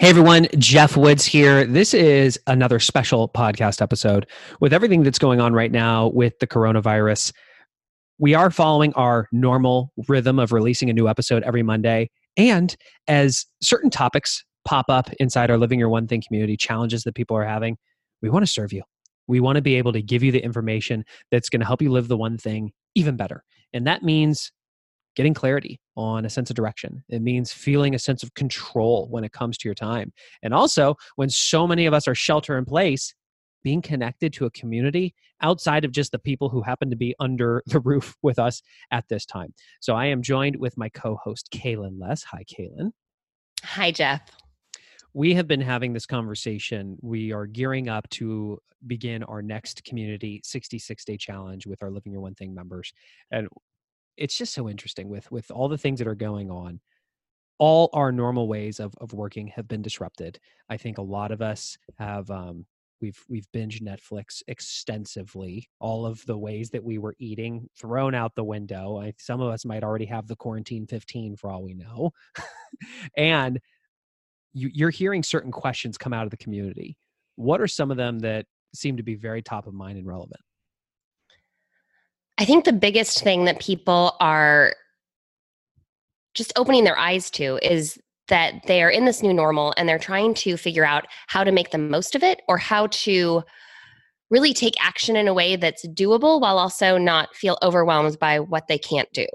Hey everyone, Geoff Woods here. This is another special podcast episode with everything that's going on right now with the coronavirus. We are following our normal rhythm of releasing a new episode every Monday. And as certain topics pop up inside our Living Your One Thing community, challenges that people are having, we want to serve you. We want to be able to give you the information that's going to help you live the one thing even better. And that means getting clarity on a sense of direction. It means feeling a sense of control when it comes to your time. And also, when so many of us are shelter in place, being connected to a community outside of just the people who happen to be under the roof with us at this time. So I am joined with my co host, Kaylin Less. Hi, Kaylin. Hi, Geoff. We have been having this conversation. We are gearing up to begin our next community 66 day challenge with our Living Your One Thing members. And it's just so interesting with with all the things that are going on. All our normal ways of, of working have been disrupted. I think a lot of us have um, we've we've binged netflix extensively all of the ways that we were eating thrown out the window. I, some of us might already have the quarantine 15 for all we know. And you, you're hearing certain questions come out of the community. What are some of them that seem to be very top of mind and relevant I think the biggest thing that people are just opening their eyes to is that they are in this new normal and they're trying to figure out how to make the most of it or how to really take action in a way that's doable while also not feel overwhelmed by what they can't do.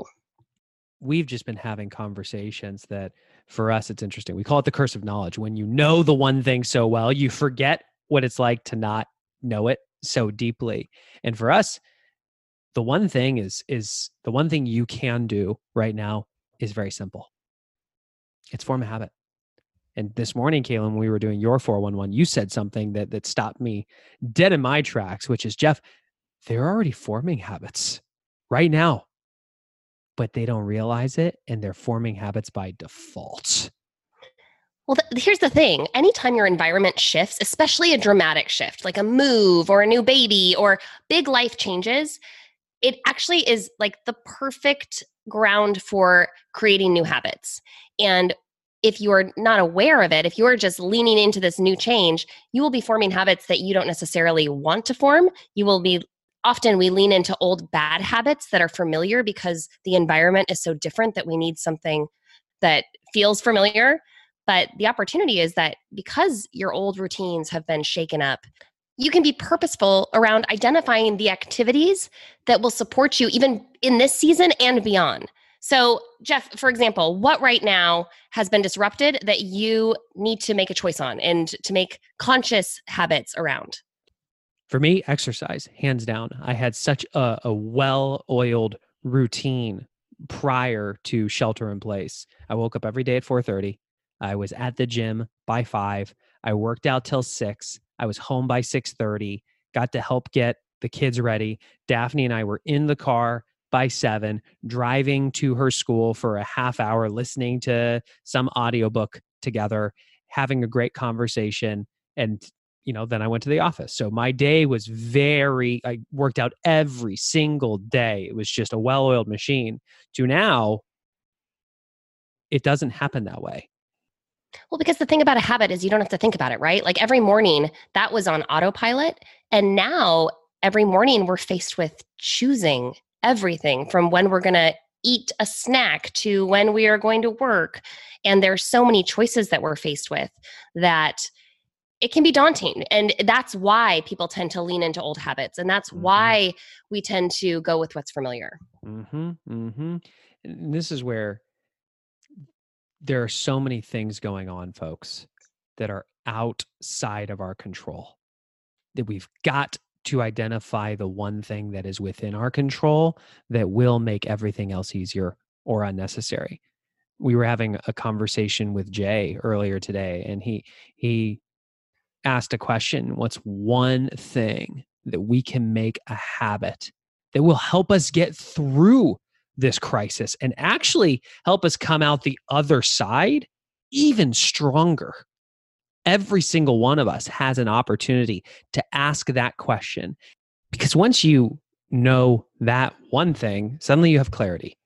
We've just been having conversations that for us it's interesting. We call it the curse of knowledge. When you know the one thing so well, you forget what it's like to not know it so deeply. And for us, the one thing is is the one thing you can do right now is very simple. It's form a habit. And this morning, Kaylin, when we were doing your 411, you said something that that stopped me dead in my tracks, which is Geoff, they're already forming habits right now, but they don't realize it and they're forming habits by default. Well, th- here's the thing anytime your environment shifts, especially a dramatic shift, like a move or a new baby or big life changes, it actually is like the perfect ground for creating new habits. And if you're not aware of it, if you're just leaning into this new change, you will be forming habits that you don't necessarily want to form. You will be often we lean into old bad habits that are familiar because the environment is so different that we need something that feels familiar. But the opportunity is that because your old routines have been shaken up, you can be purposeful around identifying the activities that will support you even in this season and beyond. So, Geoff, for example, what right now has been disrupted that you need to make a choice on and to make conscious habits around? For me, exercise, hands down. I had such a, a well oiled routine prior to shelter in place. I woke up every day at 4:30. I was at the gym by 5. I worked out till 6. I was home by 6:30, got to help get the kids ready. Daphne and I were in the car by 7 driving to her school for a half hour listening to some audiobook together, having a great conversation and you know, then I went to the office. So my day was very, I worked out every single day. It was just a well oiled machine. To now, it doesn't happen that way. Well, because the thing about a habit is you don't have to think about it, right? Like every morning that was on autopilot. And now every morning we're faced with choosing everything from when we're going to eat a snack to when we are going to work. And there's so many choices that we're faced with that it can be daunting. And that's why people tend to lean into old habits. And that's mm-hmm. why we tend to go with what's familiar. Mm-hmm. Mm-hmm. This is where there are so many things going on, folks, that are outside of our control. That we've got to identify the one thing that is within our control that will make everything else easier or unnecessary. We were having a conversation with Jay earlier today, and he he asked a question What's one thing that we can make a habit that will help us get through this crisis and actually help us come out the other side even stronger. Every single one of us has an opportunity to ask that question because once you know that one thing, suddenly you have clarity.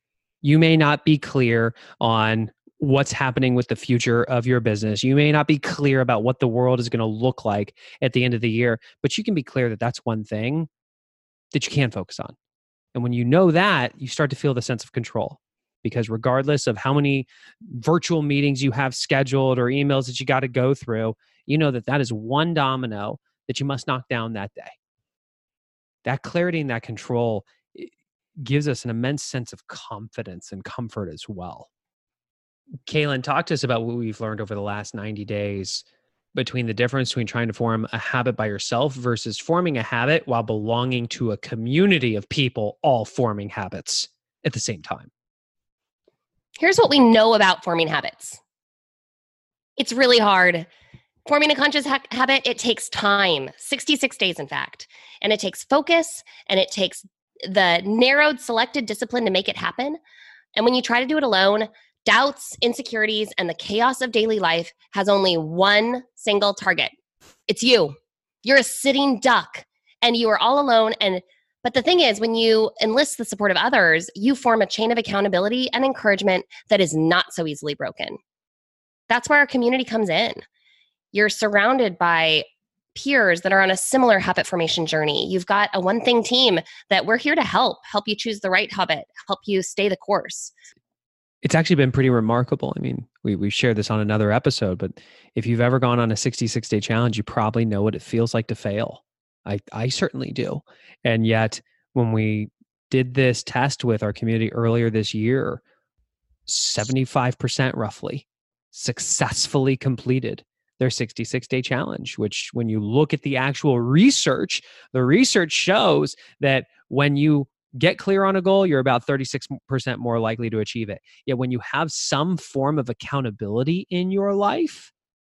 You may not be clear on what's happening with the future of your business. You may not be clear about what the world is going to look like at the end of the year, but you can be clear that that's one thing that you can focus on. And when you know that, you start to feel the sense of control. Because regardless of how many virtual meetings you have scheduled or emails that you got to go through, you know that that is one domino that you must knock down that day. That clarity and that control gives us an immense sense of confidence and comfort as well. Kaylin, talk to us about what we've learned over the last 90 days between the difference between trying to form a habit by yourself versus forming a habit while belonging to a community of people all forming habits at the same time. Here's what we know about forming habits it's really hard. Forming a conscious ha- habit, it takes time 66 days, in fact. And it takes focus and it takes the narrowed, selected discipline to make it happen. And when you try to do it alone, doubts, insecurities, and the chaos of daily life has only one single target it's you. You're a sitting duck and you are all alone. And but the thing is, when you enlist the support of others, you form a chain of accountability and encouragement that is not so easily broken. That's where our community comes in. You're surrounded by peers that are on a similar habit formation journey. You've got a one thing team that we're here to help, help you choose the right habit, help you stay the course it's actually been pretty remarkable. I mean, we we shared this on another episode, but if you've ever gone on a 66 day challenge, you probably know what it feels like to fail. I I certainly do. And yet when we did this test with our community earlier this year, 75% roughly successfully completed their 66 day challenge, which when you look at the actual research, the research shows that when you get clear on a goal, you're about 36% more likely to achieve it. Yet when you have some form of accountability in your life,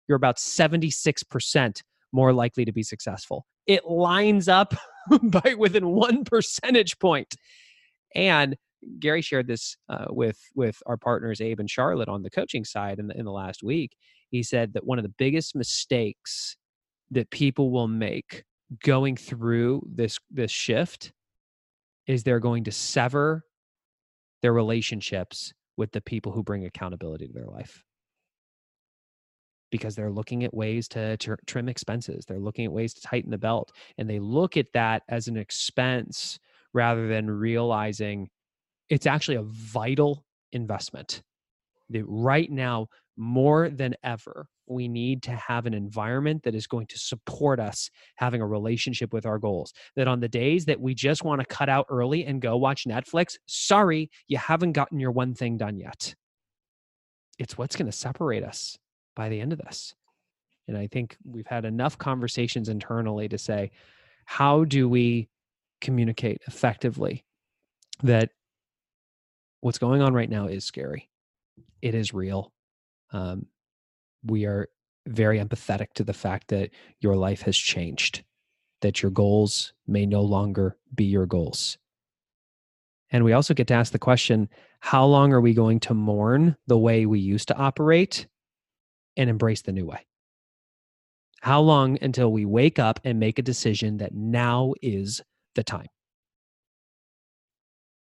you're about 76% more likely to be successful. It lines up by within one percentage point. And Gary shared this uh, with with our partners Abe and Charlotte on the coaching side in the, in the last week. He said that one of the biggest mistakes that people will make going through this this shift is they're going to sever their relationships with the people who bring accountability to their life. Because they're looking at ways to, trim expenses they're looking at ways to tighten the belt and they look at that as an expense rather than realizing it's actually a vital investment. That right now more than ever we need to have an environment that is going to support us having a relationship with our goals. That on the days that we just want to cut out early and go watch Netflix, sorry, you haven't gotten your one thing done yet. It's what's going to separate us by the end of this. And I think we've had enough conversations internally to say, how do we communicate effectively that what's going on right now is scary? It is real. Um, we are very empathetic to the fact that your life has changed, that your goals may no longer be your goals. And we also get to ask the question how long are we going to mourn the way we used to operate and embrace the new way? How long until we wake up and make a decision that now is the time?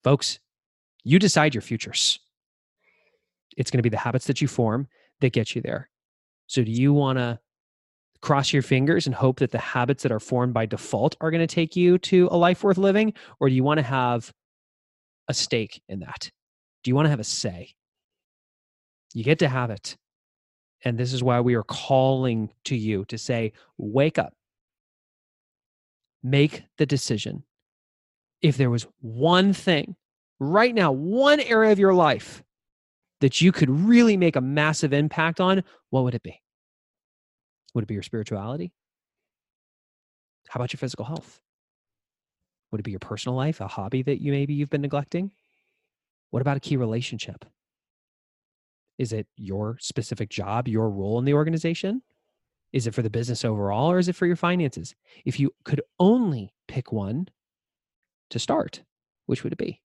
Folks, you decide your futures. It's going to be the habits that you form that get you there. So do you want to cross your fingers and hope that the habits that are formed by default are going to take you to a life worth living? Or do you want to have a stake in that? Do you want to have a say? You get to have it. And this is why we are calling to you to say, wake up, make the decision. If there was one thing right now, one area of your life that you could really make a massive impact on, what would it be? Would it be your spirituality? How about your physical health? Would it be your personal life, a hobby that you maybe you've been neglecting? What about a key relationship? Is it your specific job, your role in the organization? Is it for the business overall or is it for your finances? If you could only pick one to start, which would it be?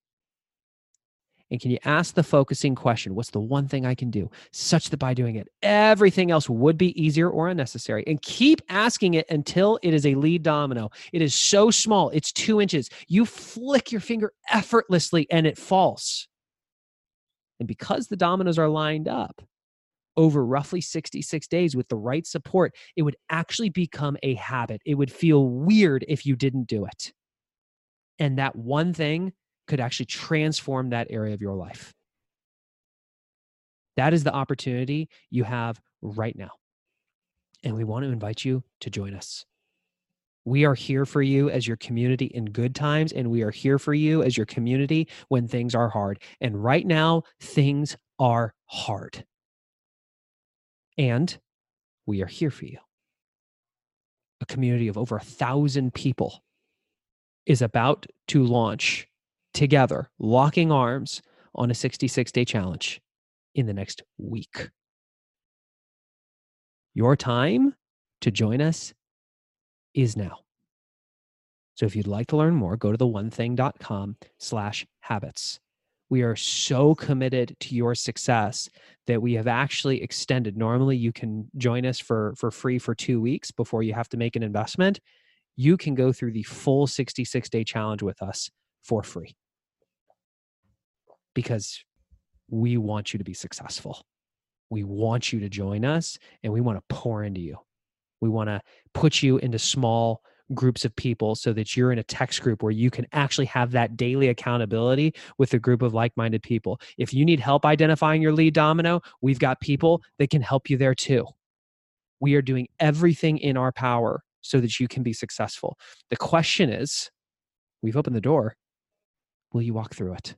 And can you ask the focusing question? What's the one thing I can do such that by doing it, everything else would be easier or unnecessary? And keep asking it until it is a lead domino. It is so small, it's two inches. You flick your finger effortlessly and it falls. And because the dominoes are lined up over roughly 66 days with the right support, it would actually become a habit. It would feel weird if you didn't do it. And that one thing could actually transform that area of your life. That is the opportunity you have right now. And we want to invite you to join us. We are here for you as your community in good times, and we are here for you as your community when things are hard. And right now, things are hard. And we are here for you. A community of over a thousand people is about to launch together, locking arms on a 66 day challenge in the next week. Your time to join us is now. So if you'd like to learn more, go to the onething.com slash habits. We are so committed to your success that we have actually extended. Normally you can join us for, for free for two weeks before you have to make an investment. You can go through the full 66 day challenge with us for free because we want you to be successful. We want you to join us and we want to pour into you. We want to put you into small groups of people so that you're in a text group where you can actually have that daily accountability with a group of like minded people. If you need help identifying your lead domino, we've got people that can help you there too. We are doing everything in our power so that you can be successful. The question is we've opened the door. Will you walk through it?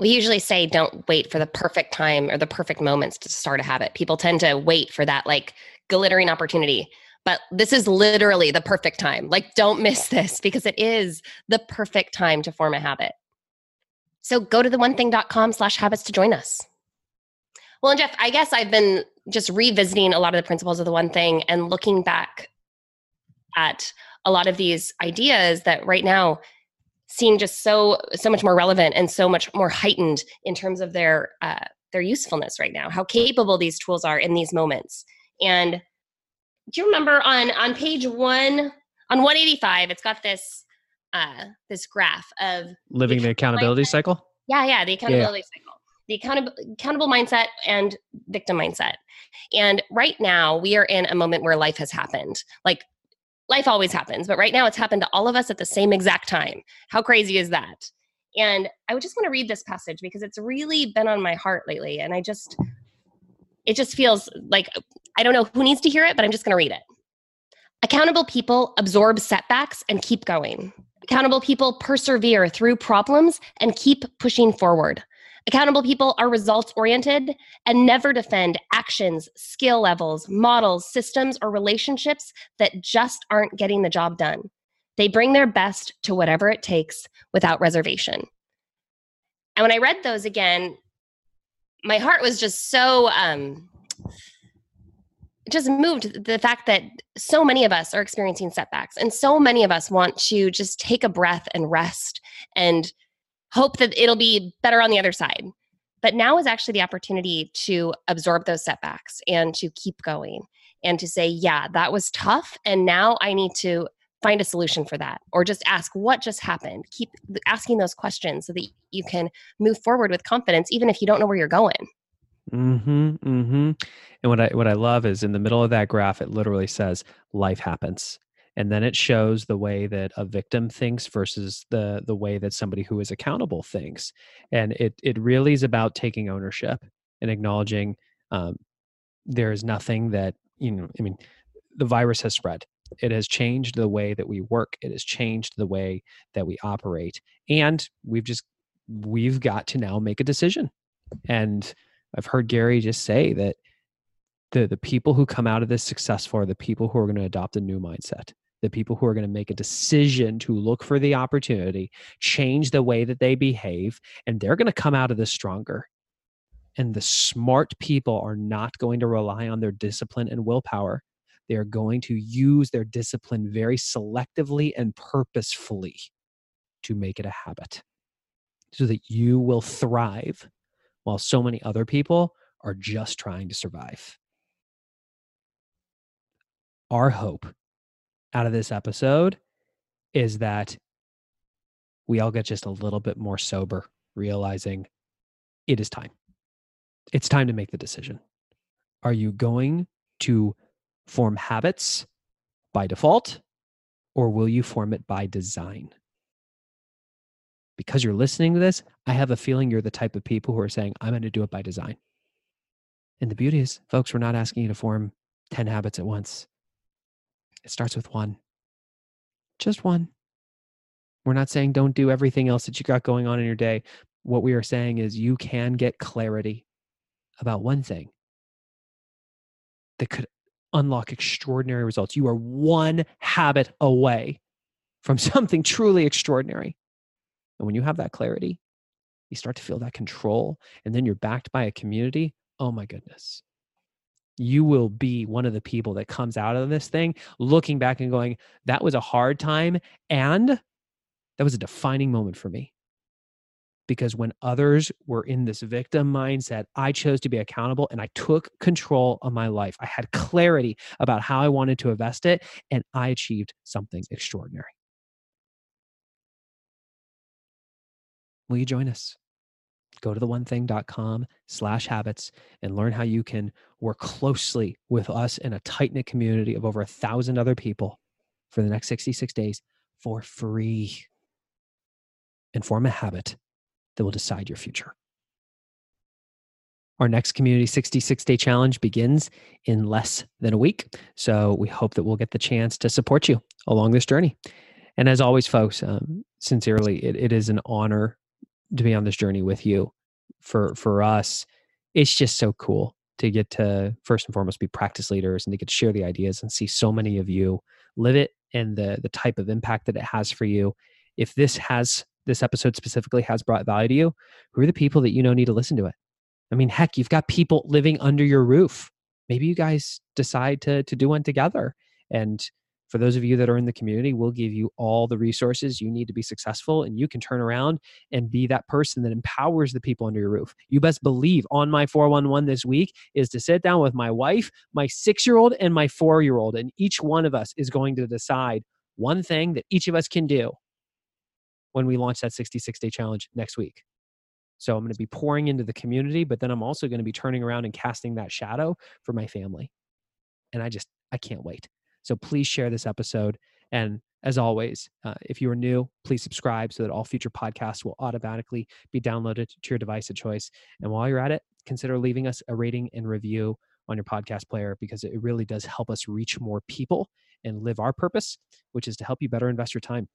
We usually say don't wait for the perfect time or the perfect moments to start a habit. People tend to wait for that like glittering opportunity. But this is literally the perfect time. Like, don't miss this because it is the perfect time to form a habit. So go to the one thing.com slash habits to join us. Well, and Geoff, I guess I've been just revisiting a lot of the principles of the one thing and looking back at a lot of these ideas that right now seem just so so much more relevant and so much more heightened in terms of their uh, their usefulness right now how capable these tools are in these moments. And do you remember on on page one on 185 it's got this uh this graph of living the, accountability mindset. cycle? Yeah yeah the accountability yeah. cycle. The accountable accountable mindset and victim mindset. And right now we are in a moment where life has happened. Like life always happens, but right now it's happened to all of us at the same exact time. How crazy is that? And I would just want to read this passage because it's really been on my heart lately. And I just, it just feels like I don't know who needs to hear it, but I'm just going to read it. Accountable people absorb setbacks and keep going. Accountable people persevere through problems and keep pushing forward. Accountable people are results oriented and never defend actions, skill levels, models, systems, or relationships that just aren't getting the job done. They bring their best to whatever it takes without reservation. And when I read those again, my heart was just so um, just moved the fact that so many of us are experiencing setbacks and so many of us want to just take a breath and rest and hope that it'll be better on the other side. But now is actually the opportunity to absorb those setbacks and to keep going and to say, yeah, that was tough. And now I need to find a solution for that or just ask what just happened. Keep asking those questions so that you can move forward with confidence, even if you don't know where you're going. Mm-hmm. Mm-hmm. And what I what I love is in the middle of that graph, it literally says life happens and then it shows the way that a victim thinks versus the the way that somebody who is accountable thinks and it it really is about taking ownership and acknowledging um, there is nothing that you know i mean the virus has spread. It has changed the way that we work. It has changed the way that we operate and we've just we've got to now make a decision. And i've heard gary just say that the the people who come out of this successful are the people who are going to adopt a new mindset the people who are going to make a decision to look for the opportunity, change the way that they behave, and they're going to come out of this stronger. And the smart people are not going to rely on their discipline and willpower. They are going to use their discipline very selectively and purposefully to make it a habit so that you will thrive while so many other people are just trying to survive. Our hope out of this episode is that we all get just a little bit more sober, realizing it is time. It's time to make the decision. Are you going to form habits by default or will you form it by design? Because you're listening to this, I have a feeling you're the type of people who are saying, I'm going to do it by design. And the beauty is, folks, we're not asking you to form 10 habits at once. It starts with one, just one. We're not saying don't do everything else that you got going on in your day. What we are saying is you can get clarity about one thing that could unlock extraordinary results. You are one habit away from something truly extraordinary. And when you have that clarity, you start to feel that control, and then you're backed by a community. Oh my goodness. You will be one of the people that comes out of this thing looking back and going, that was a hard time. And that was a defining moment for me because when others were in this victim mindset, I chose to be accountable and I took control of my life. I had clarity about how I wanted to invest it, and I achieved something extraordinary. Will you join us? Go to the one thing.com slash habits and learn how you can work closely with us in a tight knit community of over a thousand other people for the next 66 days for free and form a habit that will decide your future. Our next community 66 day challenge begins in less than a week. So we hope that we'll get the chance to support you along this journey. And as always, folks, um, sincerely, it, it is an honor to be on this journey with you. For for us, it's just so cool to get to first and foremost be practice leaders and to get to share the ideas and see so many of you live it and the the type of impact that it has for you. If this has this episode specifically has brought value to you, who are the people that you know need to listen to it? I mean, heck, you've got people living under your roof. Maybe you guys decide to to do one together. And for those of you that are in the community, we'll give you all the resources you need to be successful, and you can turn around and be that person that empowers the people under your roof. You best believe on my 411 this week is to sit down with my wife, my six year old, and my four year old, and each one of us is going to decide one thing that each of us can do when we launch that 66 day challenge next week. So I'm going to be pouring into the community, but then I'm also going to be turning around and casting that shadow for my family. And I just, I can't wait. So please share this episode. And as always, uh, if you are new, please subscribe so that all future podcasts will automatically be downloaded to your device of choice. And while you're at it, consider leaving us a rating and review on your podcast player because it really does help us reach more people and live our purpose, which is to help you better invest your time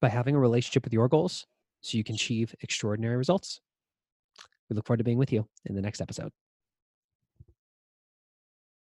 by having a relationship with your goals so you can achieve extraordinary results. We look forward to being with you in the next episode.